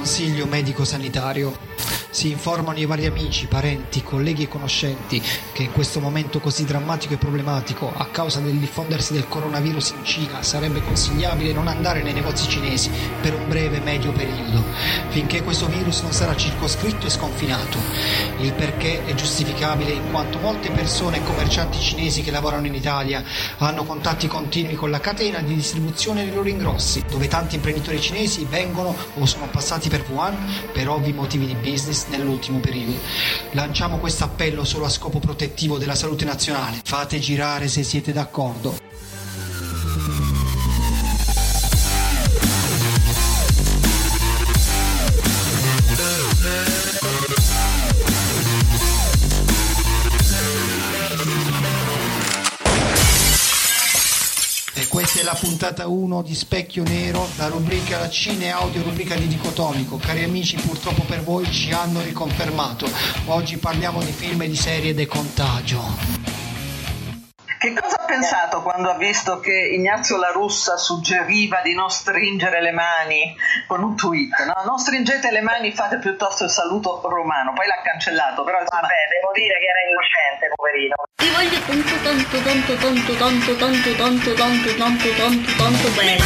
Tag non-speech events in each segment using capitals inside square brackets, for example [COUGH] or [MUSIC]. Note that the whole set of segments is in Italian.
consiglio medico sanitario. Si informano i vari amici, parenti, colleghi e conoscenti che in questo momento così drammatico e problematico, a causa del diffondersi del coronavirus in Cina, sarebbe consigliabile non andare nei negozi cinesi per un breve medio periodo, finché questo virus non sarà circoscritto e sconfinato. Il perché è giustificabile in quanto molte persone e commercianti cinesi che lavorano in Italia hanno contatti continui con la catena di distribuzione dei loro ingrossi, dove tanti imprenditori cinesi vengono o sono passati per Wuhan per ovvi motivi di business nell'ultimo periodo. Lanciamo questo appello solo a scopo protettivo della salute nazionale. Fate girare se siete d'accordo. E questa è la puntata 1 di Specchio Nero, la rubrica la Cine Audio, rubrica di Dicotomico. Cari amici, purtroppo per voi ci hanno riconfermato. Oggi parliamo di film e di serie De Contagio. Che cosa ha pensato quando ha visto che Ignazio La Russa suggeriva di non stringere le mani con un tweet? No? Non stringete le mani, fate piuttosto il saluto romano. Poi l'ha cancellato, però insomma... Vabbè, devo dire che era innocente, poverino. Ti voglio tanto, tanto, tanto, tanto, tanto, tanto, tanto, tanto, tanto, tanto bene.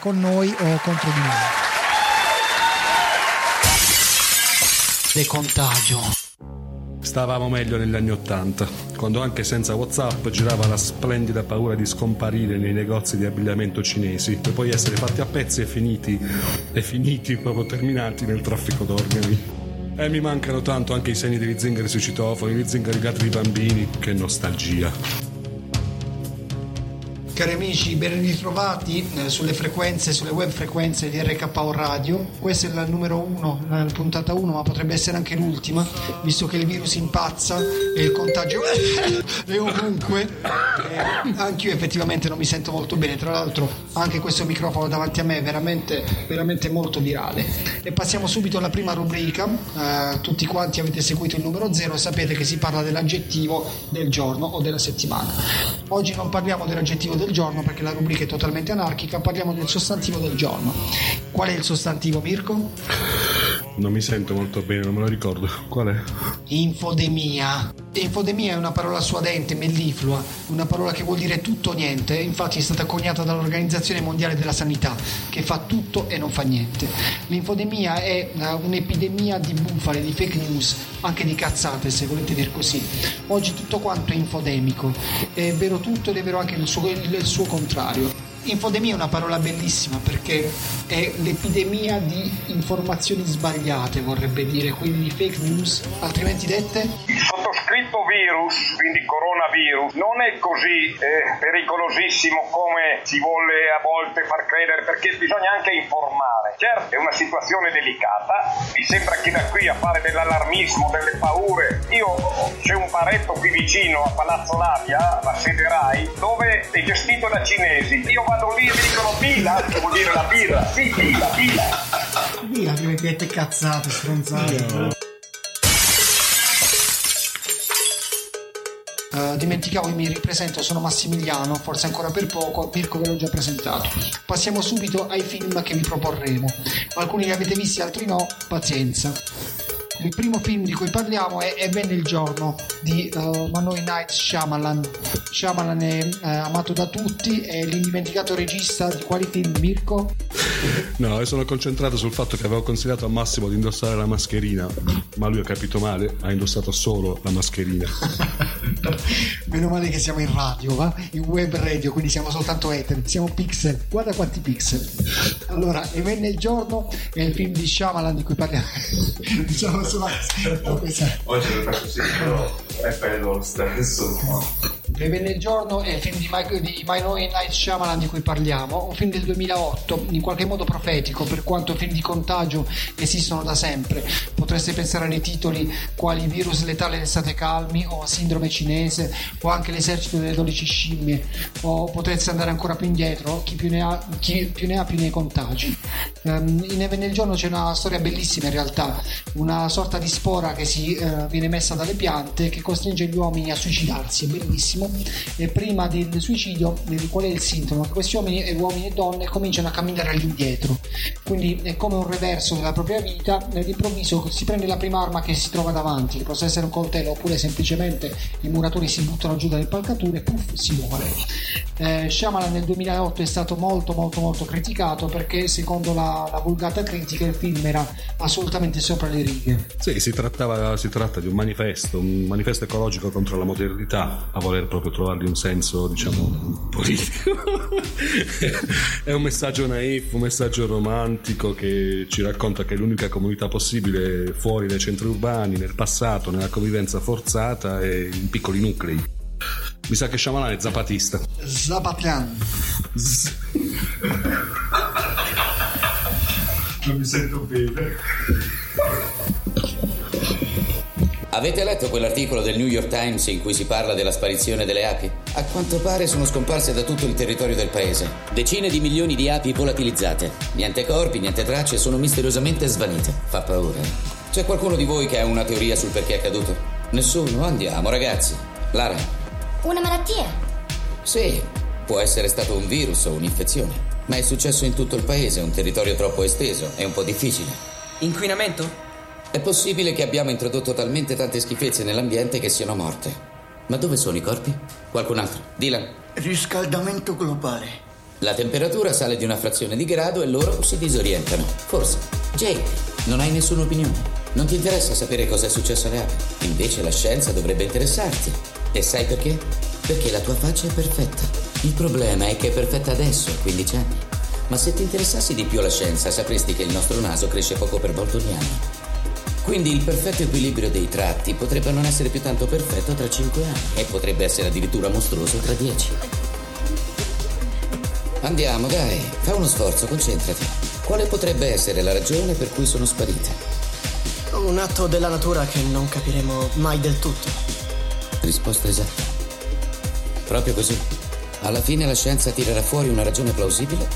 Con noi o contro di noi. De Contagio. Stavamo meglio negli anni Ottanta, quando anche senza WhatsApp girava la splendida paura di scomparire nei negozi di abbigliamento cinesi per poi essere fatti a pezzi e finiti, e finiti proprio terminati nel traffico d'organi. E mi mancano tanto anche i segni degli zingari sui citofoni, gli zingari gatti di bambini, che nostalgia. Cari amici, ben ritrovati eh, sulle frequenze, sulle web frequenze di RKO Radio. Questa è la numero 1, la puntata 1, ma potrebbe essere anche l'ultima, visto che il virus impazza e il contagio [LAUGHS] è ovunque. Eh, anch'io effettivamente non mi sento molto bene, tra l'altro anche questo microfono davanti a me è veramente, veramente molto virale. E passiamo subito alla prima rubrica. Eh, tutti quanti avete seguito il numero 0 e sapete che si parla dell'aggettivo del giorno o della settimana. Oggi non parliamo dell'aggettivo del giorno perché la rubrica è totalmente anarchica, parliamo del sostantivo del giorno. Qual è il sostantivo, Mirko? Non mi sento molto bene, non me lo ricordo. Qual è? Infodemia. Infodemia è una parola suadente, melliflua, una parola che vuol dire tutto o niente, infatti è stata coniata dall'Organizzazione Mondiale della Sanità, che fa tutto e non fa niente. L'infodemia è eh, un'epidemia di bufale, di fake news, anche di cazzate se volete dire così. Oggi tutto quanto è infodemico, è vero tutto ed è vero anche il suo, il suo contrario. Infodemia è una parola bellissima perché è l'epidemia di informazioni sbagliate, vorrebbe dire, quindi di fake news, altrimenti dette Il sottoscritto virus, quindi coronavirus, non è così eh, pericolosissimo come si vuole a volte far credere perché bisogna anche informare. Certo, è una situazione delicata, mi sembra che da qui a fare dell'allarmismo, delle paure. Io c'è un paretto qui vicino a Palazzo Labia, la sede RAI, dove è gestito da cinesi. Io vado lì e mi dicono Pila, che vuol dire la birra. Sì, Pila, Pila. via che mettete cazzate, stronzate. Eh, dimenticavo mi ripresento, sono Massimiliano, forse ancora per poco, Mirko ve l'ho già presentato. Passiamo subito ai film che vi proporremo. Alcuni li avete visti, altri no, pazienza. Il primo film di cui parliamo è E venne il giorno, di uh, Manoi Night Shyamalan. Shyamalan è uh, amato da tutti, è l'indimenticato regista di quali film, Mirko? No, io sono concentrato sul fatto che avevo consigliato a Massimo di indossare la mascherina, ma lui ha capito male, ha indossato solo la mascherina. [LAUGHS] [LAUGHS] Meno male che siamo in radio, va? In web radio, quindi siamo soltanto eteri, siamo pixel. Guarda quanti pixel. Allora, E venne il giorno è il film di Shyamalan di cui parliamo. [LAUGHS] diciamo solo [LAUGHS] Oggi lo faccio sì, però è bello lo stesso. E venne il giorno è il film di, Mike, di My Night Shyamalan di cui parliamo, un film del 2008, in qualche modo profetico, per quanto film di contagio esistono da sempre. Potreste pensare ai titoli quali Virus letale d'estate calmi o Sindrome cinese o anche l'esercito delle 12 scimmie o potreste andare ancora più indietro, chi più ne ha, chi più, ne, ha più ne contagi. Um, in Even nel giorno c'è una storia bellissima in realtà, una sorta di spora che si uh, viene messa dalle piante che costringe gli uomini a suicidarsi, è bellissimo e prima del suicidio, qual è il sintomo? Questi uomini, uomini e donne cominciano a camminare all'indietro, quindi è come un reverso della propria vita, all'improvviso si prende la prima arma che si trova davanti, che possa essere un coltello oppure semplicemente i muratori si buttano giù dalle impalcature e puff, si muore. Eh, Shyamalan nel 2008 è stato molto molto molto criticato perché secondo la, la vulgata critica il film era assolutamente sopra le righe. Sì, si, trattava, si tratta di un manifesto, un manifesto ecologico contro la modernità, a voler proprio trovargli un senso, diciamo, politico. [LAUGHS] è un messaggio naif, un messaggio romantico che ci racconta che l'unica comunità possibile fuori dai centri urbani, nel passato, nella convivenza forzata e in piccoli nuclei. Mi sa che Shyamalan è zapatista. Zapatian. Z- [LAUGHS] non mi sento bene. Avete letto quell'articolo del New York Times in cui si parla della sparizione delle api? A quanto pare sono scomparse da tutto il territorio del paese. Decine di milioni di api volatilizzate. Niente corpi, niente tracce, sono misteriosamente svanite. Fa paura. C'è qualcuno di voi che ha una teoria sul perché è accaduto? Nessuno? Andiamo, ragazzi. Lara. Una malattia? Sì, può essere stato un virus o un'infezione. Ma è successo in tutto il paese, un territorio troppo esteso, è un po' difficile. Inquinamento? È possibile che abbiamo introdotto talmente tante schifezze nell'ambiente che siano morte. Ma dove sono i corpi? Qualcun altro? Dylan. Riscaldamento globale. La temperatura sale di una frazione di grado e loro si disorientano. Forse. Jake, non hai nessuna opinione? Non ti interessa sapere cosa è successo alle api? Invece la scienza dovrebbe interessarti. E sai perché? Perché la tua faccia è perfetta. Il problema è che è perfetta adesso, a 15 anni. Ma se ti interessassi di più alla scienza, sapresti che il nostro naso cresce poco per volta ogni anno. Quindi il perfetto equilibrio dei tratti potrebbe non essere più tanto perfetto tra 5 anni e potrebbe essere addirittura mostruoso tra 10. Andiamo, dai, fa uno sforzo, concentrati. Quale potrebbe essere la ragione per cui sono sparite? Un atto della natura che non capiremo mai del tutto. Risposta esatta. Proprio così. Alla fine la scienza tirerà fuori una ragione plausibile,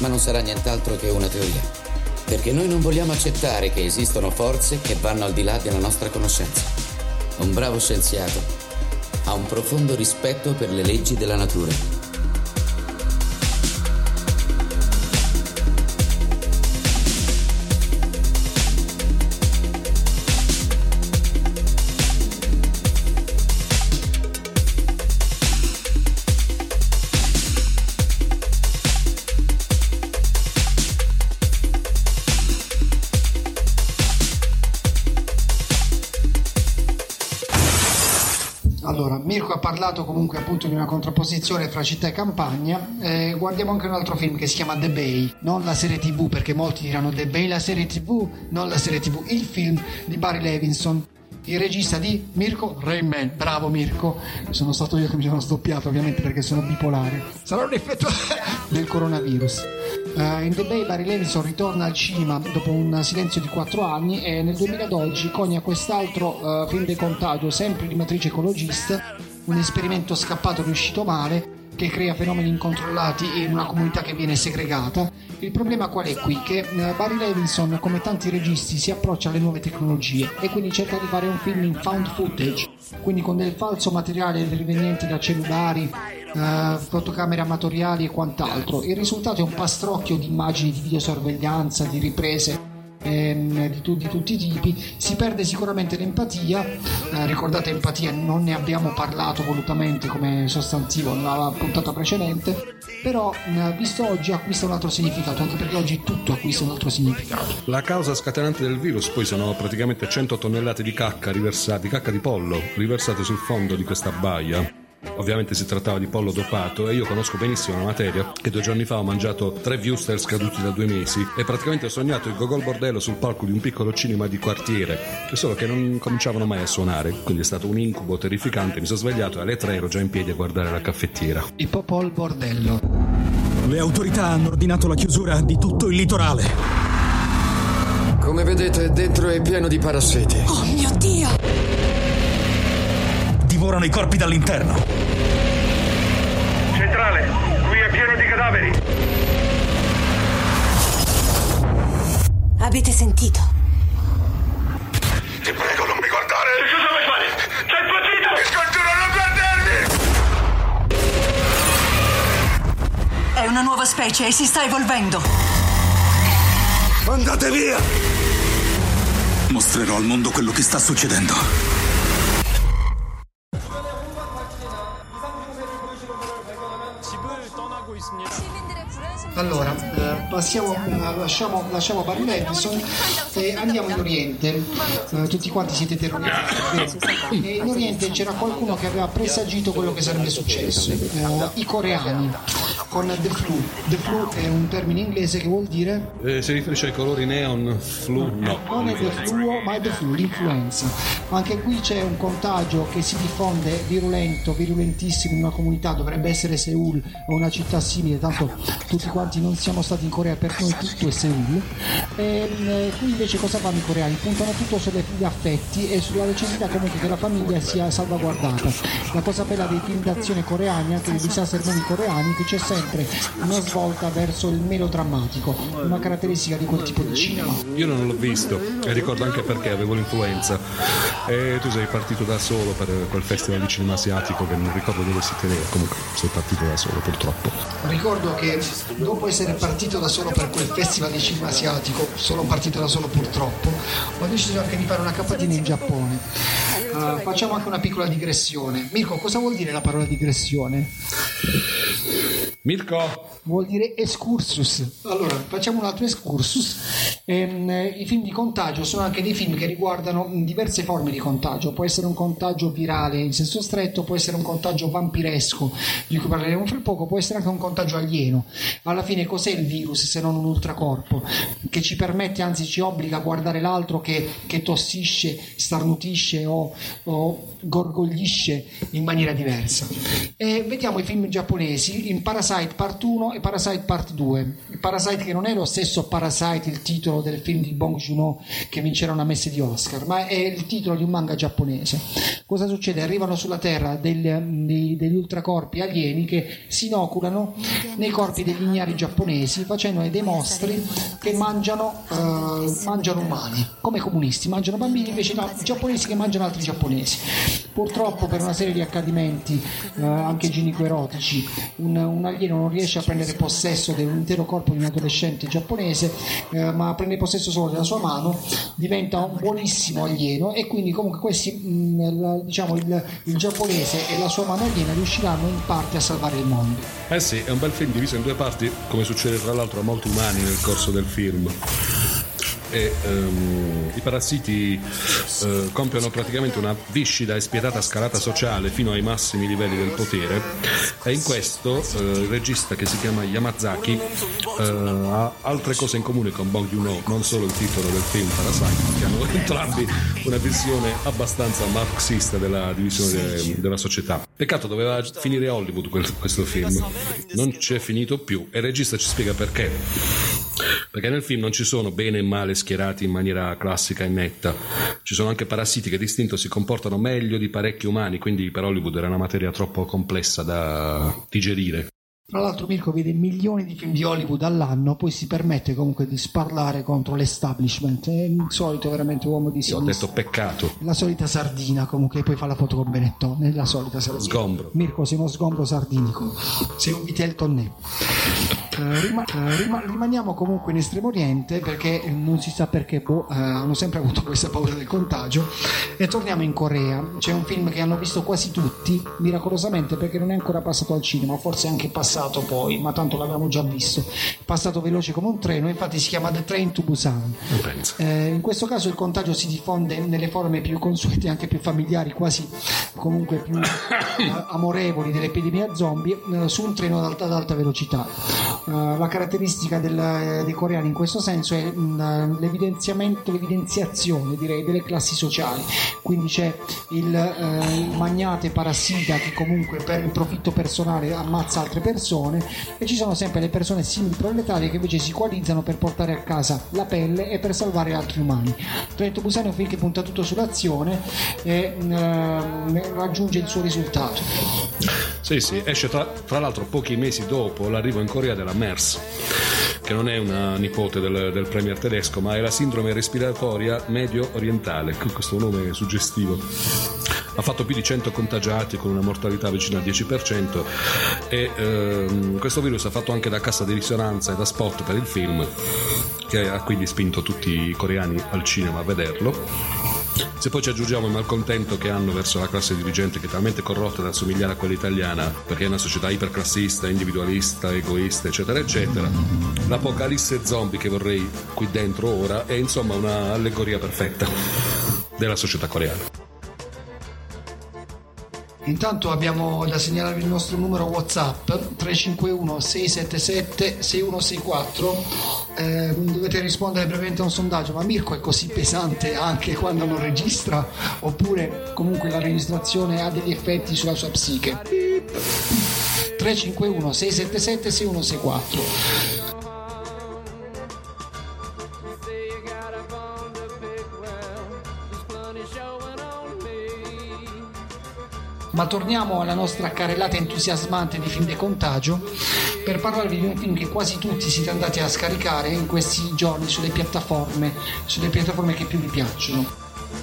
ma non sarà nient'altro che una teoria perché noi non vogliamo accettare che esistono forze che vanno al di là della nostra conoscenza. Un bravo scienziato ha un profondo rispetto per le leggi della natura parlato comunque appunto di una contrapposizione fra città e campagna. Eh, guardiamo anche un altro film che si chiama The Bay, non la serie TV perché molti diranno The Bay la serie TV, non la serie TV, il film di Barry Levinson. Il regista di Mirko Rayman, bravo Mirko, sono stato io che mi sono sdoppiato ovviamente perché sono bipolare. Sarà un effetto [LAUGHS] del coronavirus. Uh, in The Bay Barry Levinson ritorna al cinema dopo un silenzio di 4 anni e nel 2012 conia quest'altro uh, film di contagio sempre di matrice ecologista, un esperimento scappato riuscito male che crea fenomeni incontrollati in una comunità che viene segregata. Il problema qual è qui? Che uh, Barry Levinson, come tanti registi, si approccia alle nuove tecnologie e quindi cerca di fare un film in found footage, quindi con del falso materiale riveniente da cellulari, uh, fotocamere amatoriali e quant'altro. Il risultato è un pastrocchio di immagini di videosorveglianza, di riprese ehm, di, tu- di tutti i tipi, si perde sicuramente l'empatia, eh, ricordate empatia non ne abbiamo parlato volutamente come sostantivo nella puntata precedente, però eh, visto oggi acquista un altro significato, anche perché oggi tutto acquista un altro significato. La causa scatenante del virus poi sono praticamente 100 tonnellate di cacca riversate, cacca di pollo riversate sul fondo di questa baia. Ovviamente si trattava di pollo dopato e io conosco benissimo la materia che due giorni fa ho mangiato tre viewster scaduti da due mesi e praticamente ho sognato il gogol bordello sul palco di un piccolo cinema di quartiere, solo che non cominciavano mai a suonare, quindi è stato un incubo terrificante, mi sono svegliato e alle tre ero già in piedi a guardare la caffettiera. I popol bordello. Le autorità hanno ordinato la chiusura di tutto il litorale. Come vedete, dentro è pieno di parassiti. Oh mio Dio! Divorano i corpi dall'interno. Centrale, qui è pieno di cadaveri. Avete sentito? Ti prego, non mi guardare! Che cosa vuoi fare? Sei impazzito! Ti scongiuro, non guardarmi! È una nuova specie e si sta evolvendo. Andate via! Mostrerò al mondo quello che sta succedendo. Allora, eh, passiamo, eh, lasciamo, lasciamo Barry Levinson e andiamo in Oriente. Eh, tutti quanti siete terrorizzati. E in Oriente c'era qualcuno che aveva presagito quello che sarebbe successo. I coreani con The Flu. The Flu è un termine inglese che vuol dire Eh, si riferisce ai colori neon, flu? No. non è The Flu, ma è The Flu, l'influenza. Anche qui c'è un contagio che si diffonde virulento, virulentissimo in una comunità, dovrebbe essere Seoul o una città simile, tanto tutti quanti non siamo stati in Corea, per noi tutto è Seoul. E, eh, qui invece cosa fanno i coreani? Puntano tutto sugli affetti e sulla necessità comunque che la famiglia sia salvaguardata. La cosa bella dei film d'azione coreani, anche dei disaster movie coreani, che c'è sempre una svolta verso il melodrammatico, una caratteristica di quel tipo di cinema. Io non l'ho visto e ricordo anche perché avevo l'influenza. E tu sei partito da solo per quel festival di cinema asiatico che non ricordo dove si teneva. Comunque sei partito da solo purtroppo. Ricordo che dopo essere partito da solo per quel festival di cinema asiatico, sono partito da solo purtroppo, ho deciso anche di fare una capatina in Giappone. Uh, facciamo anche una piccola digressione. Mirko, cosa vuol dire la parola digressione? Mirko! Vuol dire excursus. Allora, facciamo un altro excursus. Ehm, eh, I film di contagio sono anche dei film che riguardano diverse forme di contagio. Può essere un contagio virale in senso stretto, può essere un contagio vampiresco, di cui parleremo fra poco, può essere anche un contagio alieno. Alla fine cos'è il virus se non un ultracorpo? Che ci permette, anzi ci obbliga a guardare l'altro che, che tossisce, starnutisce o, o gorgoglisce in maniera diversa. E vediamo i film giapponesi in Parasite Part 1 e Parasite Part 2. Il Parasite che non è lo stesso Parasite, il titolo del film di Bong Joon-ho che vincerà una messe di Oscar, ma è il titolo di un manga giapponese. Cosa succede? Arrivano sulla Terra degli, dei- degli ultracorpi alieni che si inoculano nei corpi degli ignari giapponesi facendo dei mostri che mangiano, eh, mangiano umani, come comunisti, mangiano bambini, invece no, giapponesi che mangiano altri giapponesi. Purtroppo per una serie di accadimenti, eh, anche ginico-erotici, un, un alieno non riesce a prendere possesso dell'intero corpo di un adolescente giapponese, eh, ma prende possesso solo della sua mano, diventa un buonissimo alieno e quindi comunque questi, mh, il- diciamo, il, il giapponese e la sua mano aliena riusciranno in parte a salvare il mondo. Eh sì, è un bel film diviso in due parti, come succede tra l'altro a molti umani nel corso del film. E ehm, i parassiti eh, compiono praticamente una viscida e spietata scalata sociale fino ai massimi livelli del potere e in questo eh, il regista che si chiama Yamazaki eh, ha altre cose in comune con Bong Joon-ho, non solo il titolo del film Parasite, che hanno [LAUGHS] entrambi una visione abbastanza marxista della divisione de- della società. Peccato doveva finire a Hollywood quel- questo film, non c'è finito più e il regista ci spiega perché. Perché nel film non ci sono bene e male schierati in maniera classica e netta, ci sono anche parassiti che distinto si comportano meglio di parecchi umani, quindi per Hollywood era una materia troppo complessa da digerire. Tra l'altro Mirko vede milioni di film di Hollywood all'anno, poi si permette comunque di sparlare contro l'establishment. È il solito veramente uomo di Io ho sinistra. detto peccato. La solita sardina comunque, poi fa la foto con Benettone, la solita sardina. Sgombro. Mirko, sei uno sgombro sardinico. Sei un Vitel Tonnè. Eh, rima- eh, rima- rimaniamo comunque in Estremo Oriente perché eh, non si sa perché boh, eh, hanno sempre avuto questa paura del contagio e torniamo in Corea c'è un film che hanno visto quasi tutti miracolosamente perché non è ancora passato al cinema forse è anche passato poi ma tanto l'abbiamo già visto passato veloce come un treno infatti si chiama The Train to Busan eh, in questo caso il contagio si diffonde nelle forme più consuete, anche più familiari, quasi comunque più [COUGHS] amorevoli dell'epidemia zombie, eh, su un treno ad alta, ad alta velocità. Eh, la caratteristica del- dei coreani in questo senso è mh, l'evidenziamento, l'evidenziazione direi delle classi sociali. Quindi c'è il, eh, il magnate parassita che comunque per il profitto personale ammazza altre persone e ci sono sempre le persone simili proletarie che invece si coalizzano per portare a casa la pelle e per salvare altri umani. Trento Busan è un film che punta tutto sull'azione e ehm, raggiunge il suo risultato. Sì, sì, esce tra, tra l'altro pochi mesi dopo l'arrivo in Corea della MERS, che non è una nipote del, del premier tedesco, ma è la sindrome respiratoria medio orientale, con [LAUGHS] questo nome suggestivo. Ha fatto più di 100 contagiati con una mortalità vicina al 10% e ehm, questo virus ha fatto anche da cassa di risonanza e da spot per il film, che ha quindi spinto tutti i coreani al cinema a vederlo. Se poi ci aggiungiamo il malcontento che hanno verso la classe dirigente che è talmente corrotta da assomigliare a quella italiana, perché è una società iperclassista, individualista, egoista, eccetera, eccetera, l'apocalisse zombie che vorrei qui dentro ora è insomma una allegoria perfetta della società coreana. Intanto abbiamo da segnalare il nostro numero WhatsApp 351 677 6164. Eh, dovete rispondere brevemente a un sondaggio, ma Mirko è così pesante anche quando non registra oppure comunque la registrazione ha degli effetti sulla sua psiche? 351 677 6164. Ma torniamo alla nostra carrellata entusiasmante di film di contagio per parlarvi di un film che quasi tutti siete andati a scaricare in questi giorni sulle piattaforme, sulle piattaforme che più vi piacciono.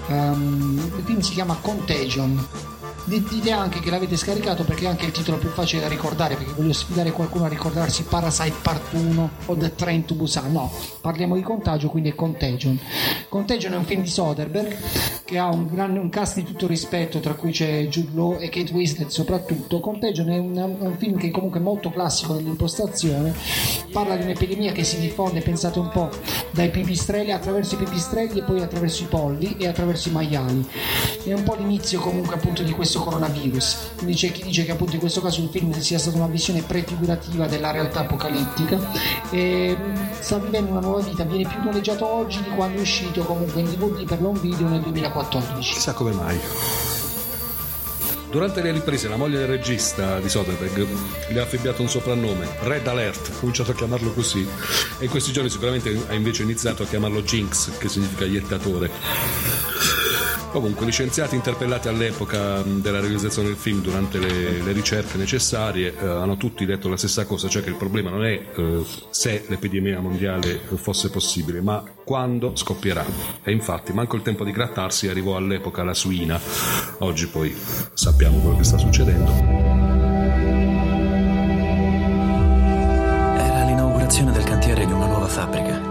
Ehm, il film si chiama Contagion. Di- Dite anche che l'avete scaricato perché è anche il titolo più facile da ricordare, perché voglio sfidare qualcuno a ricordarsi Parasite Part 1 o The Train to Busan. No, parliamo di contagio, quindi è Contagion. Contagion è un film di Soderbergh che ha un, gran, un cast di tutto rispetto, tra cui c'è Jude Law e Kate Winslet soprattutto. Contagion è un, un film che comunque è molto classico nell'impostazione, parla di un'epidemia che si diffonde, pensate un po', dai pipistrelli attraverso i pipistrelli e poi attraverso i polli e attraverso i maiali. È un po' l'inizio comunque appunto di questo coronavirus. Quindi c'è chi dice che appunto in questo caso il film sia stata una visione prefigurativa della realtà apocalittica e mh, sta vivendo una nuova vita, viene più noleggiato oggi di quando è uscito comunque in DVD per long video nel 2014. Chissà come mai. Durante le riprese la moglie del regista di Soderbergh gli ha affibbiato un soprannome, Red Alert, ha cominciato a chiamarlo così e in questi giorni sicuramente ha invece iniziato a chiamarlo Jinx, che significa iettatore. Comunque, gli scienziati interpellati all'epoca della realizzazione del film durante le, le ricerche necessarie eh, hanno tutti detto la stessa cosa, cioè che il problema non è eh, se l'epidemia mondiale fosse possibile, ma quando scoppierà. E infatti, manco il tempo di grattarsi, arrivò all'epoca la suina. Oggi poi sappiamo quello che sta succedendo. Era l'inaugurazione del cantiere di una nuova fabbrica.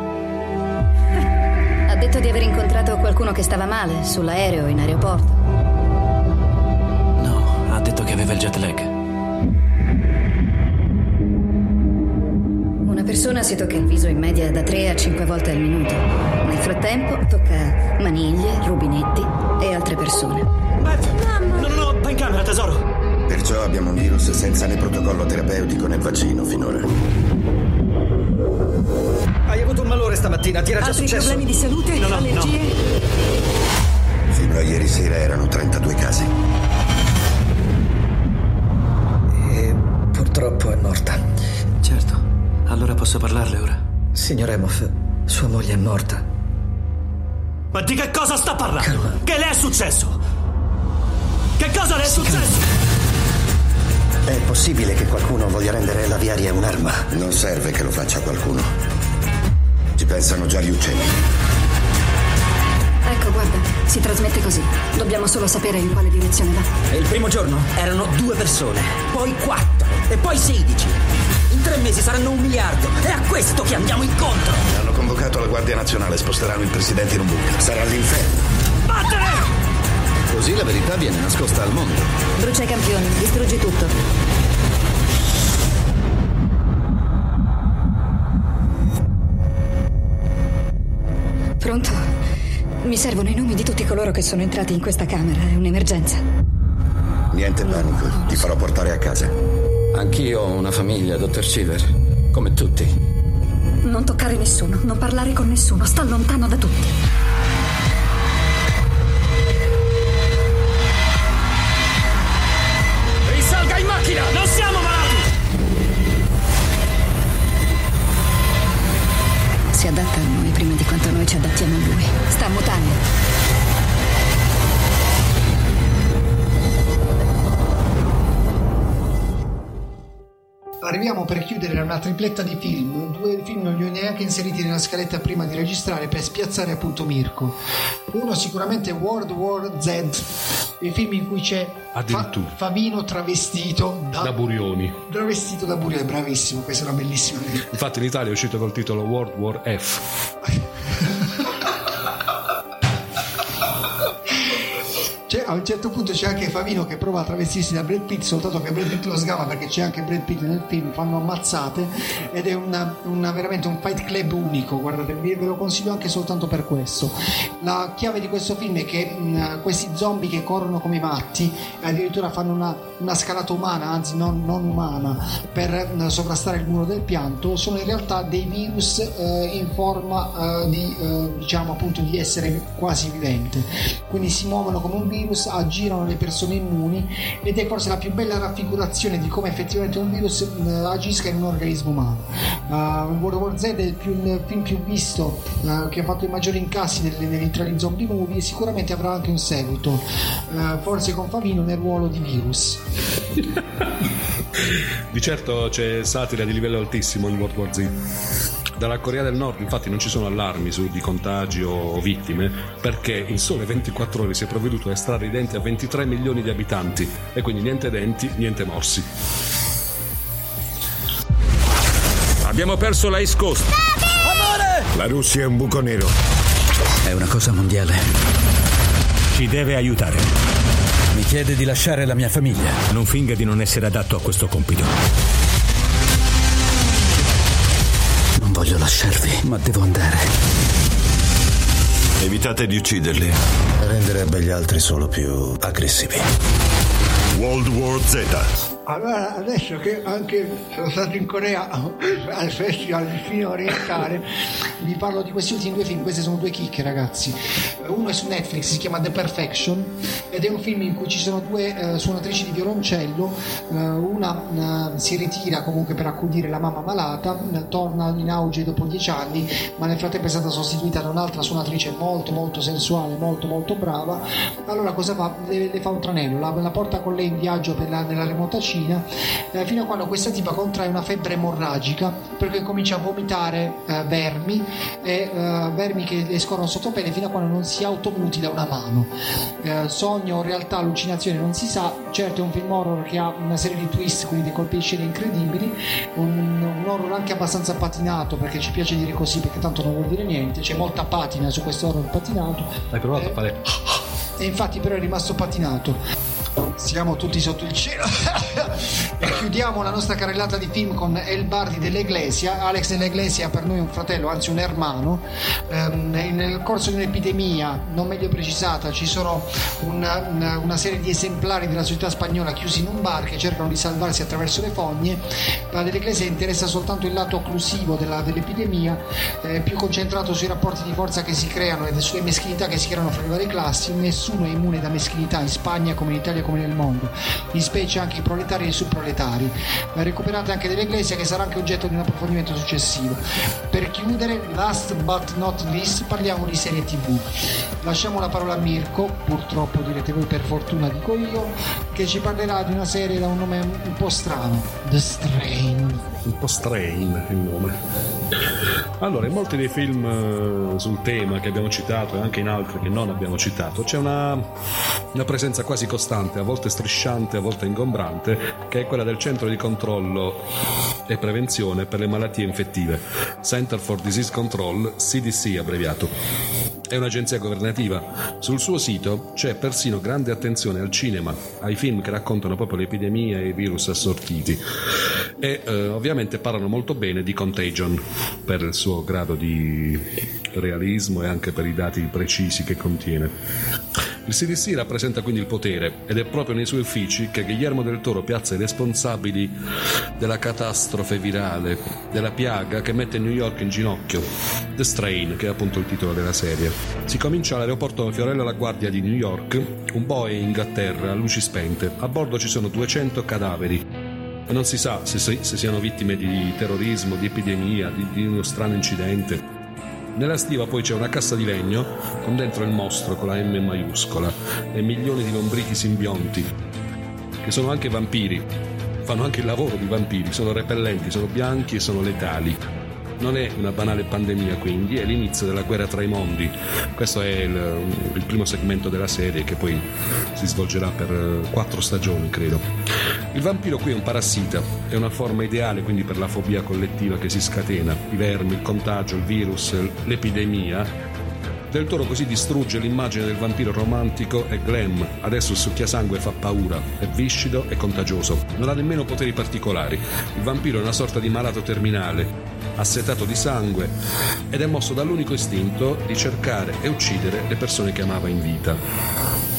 Detto di aver incontrato qualcuno che stava male sull'aereo in aeroporto. No, ha detto che aveva il jet lag. Una persona si tocca il viso in media da 3 a 5 volte al minuto. Nel frattempo tocca maniglie, rubinetti e altre persone. No, no, no, va in camera, tesoro. Perciò abbiamo un virus senza né protocollo terapeutico né vaccino finora. Stamattina, ti era già Altri successo? problemi di salute? No, no, Allergie? Fino a ieri sera erano 32 casi. E purtroppo è morta. Certo. Allora posso parlarle ora? Signor Emoff, sua moglie è morta. Ma di che cosa sta parlando? Che le è successo? Che cosa le è successo? È possibile che qualcuno voglia rendere la viaria un'arma? Non serve che lo faccia qualcuno. Ci pensano già gli uccelli. Ecco, guarda, si trasmette così. Dobbiamo solo sapere in quale direzione va. E il primo giorno erano due persone, poi quattro, e poi sedici. In tre mesi saranno un miliardo. È a questo che andiamo incontro. Hanno convocato la Guardia Nazionale, sposteranno il presidente in un bunker. Sarà l'inferno. Battere! Così la verità viene nascosta al mondo. Brucia i campioni, distruggi tutto. Pronto? Mi servono i nomi di tutti coloro che sono entrati in questa camera. È un'emergenza. Niente panico, ti farò portare a casa. Anch'io ho una famiglia, dottor Shiver. Come tutti. Non toccare nessuno, non parlare con nessuno. Sta lontano da tutti. Noi ci adattiamo a lui. Sta mutando. Arriviamo per chiudere una tripletta di film, due film non li ho neanche inseriti nella scaletta prima di registrare per spiazzare appunto Mirko. Uno sicuramente World War Z, il film in cui c'è. Fa- Favino travestito da, Da Burioni. travestito da Burioni, bravissimo, questa è una bellissima. Infatti in Italia è uscito col titolo World War F. [LAUGHS] a un certo punto c'è anche Favino che prova a travestirsi da Brad Pitt, soltanto che Brad Pitt lo sgama perché c'è anche Brad Pitt nel film, fanno ammazzate ed è una, una- veramente un fight club unico, guardate, ve lo consiglio anche soltanto per questo. La chiave di questo film è che mh, questi zombie che corrono come matti addirittura fanno una, una scalata umana, anzi non, non umana, per mh, sovrastare il muro del pianto, sono in realtà dei virus eh, in forma eh, di, eh, diciamo appunto di essere quasi vivente. Quindi si muovono come un virus, aggirano le persone immuni ed è forse la più bella raffigurazione di come effettivamente un virus eh, agisca in un organismo umano. Uh, World War Z è il, più- il film più visto eh, che ha fatto i maggiori incassi tra zombie movie e sicuramente avrà anche un seguito, eh, forse con Favino nel ruolo di virus. [LAUGHS] Di certo c'è satira di livello altissimo in World War Z. Dalla Corea del Nord infatti non ci sono allarmi su di contagi o vittime perché in sole 24 ore si è provveduto a estrarre i denti a 23 milioni di abitanti e quindi niente denti, niente morsi. Abbiamo perso la East Coast. La Russia è un buco nero. È una cosa mondiale. Ci deve aiutare. Mi chiede di lasciare la mia famiglia. Non finga di non essere adatto a questo compito. Voglio lasciarvi, ma devo andare. Evitate di ucciderli. Renderebbe gli altri solo più aggressivi. World War Z. Allora, adesso che anche sono stato in Corea [LAUGHS] al Festival di Film Orientale, vi parlo di questi ultimi due film. Queste sono due chicche, ragazzi. Uno è su Netflix, si chiama The Perfection, ed è un film in cui ci sono due eh, suonatrici di violoncello. Eh, una eh, si ritira comunque per accudire la mamma malata, eh, torna in auge dopo dieci anni, ma nel frattempo è stata sostituita da un'altra suonatrice molto, molto sensuale, molto, molto brava. Allora, cosa fa? Le, le fa un tranello, la, la porta con lei in viaggio per la- nella remota Cina eh, fino a quando questa tipa contrae una febbre emorragica perché comincia a vomitare eh, vermi e eh, vermi che le scorrono sotto pelle fino a quando non si automutila una mano. Eh, sogno, realtà, allucinazione non si sa. Certo è un film horror che ha una serie di twist quindi dei colpi di scena incredibili. Un, un horror anche abbastanza patinato perché ci piace dire così perché tanto non vuol dire niente. C'è molta patina su questo horror patinato. Hai provato a fare e infatti però è rimasto patinato siamo tutti sotto il cielo. [LAUGHS] E chiudiamo la nostra carrellata di film con El Bardi dell'Eglesia. Alex dell'Eglesia per noi è un fratello anzi un hermano Ehm, nel corso di un'epidemia non meglio precisata ci sono una, una- una serie di esemplari della società spagnola chiusi in un bar che cercano di salvarsi attraverso le fogne. La dell'Eglesia interessa soltanto il lato occlusivo della- dell'epidemia eh, più concentrato sui rapporti di forza che si creano e sulle meschinità che si creano fra le varie classi. Nessuno è immune da meschinità in Spagna come in Italia come nel mondo, in specie anche i proletari e i subproletari. Ma recuperate anche dell'Eglesia che sarà anche oggetto di un approfondimento successivo. Per chiudere, last but not least, parliamo di serie TV. Lasciamo la parola a Mirko, purtroppo direte voi per fortuna dico io, che ci parlerà di una serie da un nome un po' strano, The Strain. Un po' strain il nome. Allora, in molti dei film eh, sul tema che abbiamo citato e anche in altri che non abbiamo citato, c'è una, una presenza quasi costante, a volte strisciante, a volte ingombrante, che è quella del centro di controllo e prevenzione per le malattie infettive, Center for Disease Control, CDC abbreviato. È un'agenzia governativa. Sul suo sito c'è persino grande attenzione al cinema, ai film che raccontano proprio le epidemie e i virus assortiti. E eh, ovviamente parlano molto bene di Contagion per il suo grado di realismo e anche per i dati precisi che contiene. Il CDC rappresenta quindi il potere ed è proprio nei suoi uffici che Guillermo del Toro piazza i responsabili della catastrofe virale, della piaga che mette New York in ginocchio, The Strain, che è appunto il titolo della serie. Si comincia all'aeroporto Fiorella La Guardia di New York, un Boeing a terra, a luci spente. A bordo ci sono 200 cadaveri. Non si sa se, se siano vittime di terrorismo, di epidemia, di, di uno strano incidente. Nella stiva poi c'è una cassa di legno con dentro il mostro con la M maiuscola e milioni di lombrichi simbionti, che sono anche vampiri. Fanno anche il lavoro di vampiri, sono repellenti, sono bianchi e sono letali. Non è una banale pandemia, quindi, è l'inizio della guerra tra i mondi. Questo è il, il primo segmento della serie che poi si svolgerà per eh, quattro stagioni, credo. Il vampiro qui è un parassita, è una forma ideale quindi per la fobia collettiva che si scatena, i vermi, il contagio, il virus, l'epidemia. Del Toro così distrugge l'immagine del vampiro romantico e glam. Adesso il succhiasangue fa paura, è viscido e contagioso. Non ha nemmeno poteri particolari. Il vampiro è una sorta di malato terminale, assetato di sangue ed è mosso dall'unico istinto di cercare e uccidere le persone che amava in vita.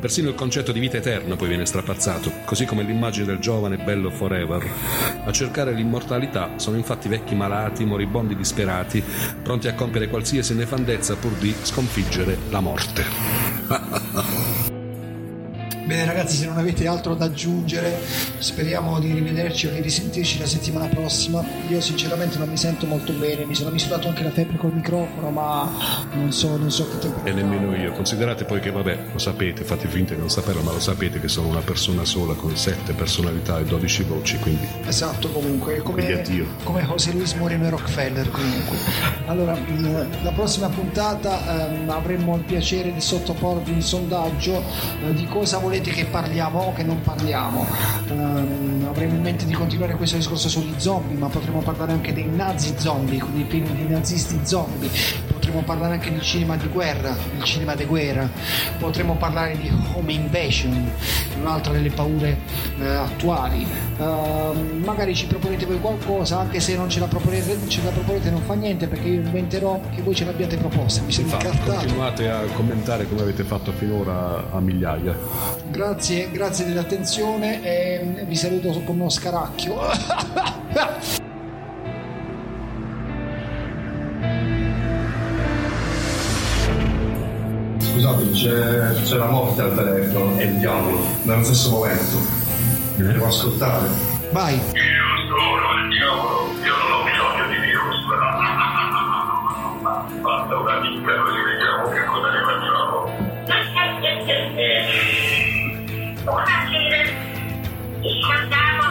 Persino il concetto di vita eterna poi viene strapazzato, così come l'immagine del giovane bello forever. A cercare l'immortalità sono infatti vecchi malati, moribondi disperati, pronti a compiere qualsiasi nefandezza pur di sconfiggere la morte. [LAUGHS] Bene ragazzi, se non avete altro da aggiungere, speriamo di rivederci o di risentirci la settimana prossima. Io sinceramente non mi sento molto bene, mi sono misurato anche la febbre col microfono, ma non so, non so che tempo. E nemmeno io. Considerate poi che, vabbè, lo sapete, fate finta di non saperlo, ma lo sapete che sono una persona sola con sette personalità e 12 voci, quindi... Esatto, comunque, come, come José Luis Moreno e Rockefeller comunque. Allora, mh, la prossima puntata ehm, avremo il piacere di sottoporvi un sondaggio eh, di cosa volete che parliamo o che non parliamo. Ehm, avremo in mente di continuare questo discorso sugli zombie, ma potremo parlare anche dei nazi zombie, quindi film di nazisti zombie. Potremmo parlare anche di cinema di guerra, il cinema di guerra. Potremmo parlare di home invasion, un'altra delle paure eh, attuali. Ehm, magari ci proponete voi qualcosa, anche se non ce la proponete, ce la proponete non fa niente perché io inventerò che voi ce l'abbiate proposta. Mi sono Infatti, incartato. continuate a commentare come avete fatto finora a migliaia. Grazie, grazie dell'attenzione e vi saluto con uno scaracchio. [LAUGHS] Scusatemi, c'è, c'è la morte al telefono e il diavolo nello stesso momento. Devo ascoltare. Vai. sono il diavolo, io non ho bisogno di virus. Basta una vita, così vediamo che cosa ne facciamo. Buonasera, scendiamo.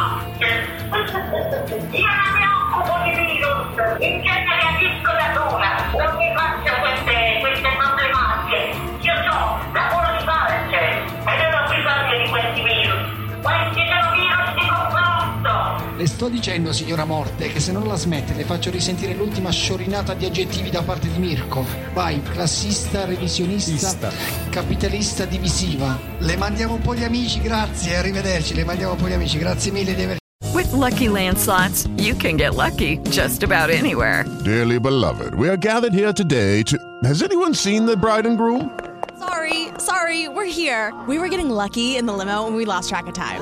Io non mi occupo di virus, in genere agisco da sola, sto dicendo, signora Morte, che se non la smette le faccio risentire l'ultima sciorinata di aggettivi da parte di Mirko. Vai, classista, revisionista, capitalista divisiva. Le mandiamo un po' gli amici, grazie, arrivederci, le mandiamo un po' gli amici, grazie mille di aver With Lucky Land slots, you can get lucky just about anywhere. Dearly beloved, we are gathered here today to. Has anyone seen the bride and groom? Sorry, sorry, we're here. We were getting lucky in the limo and we lost track of time.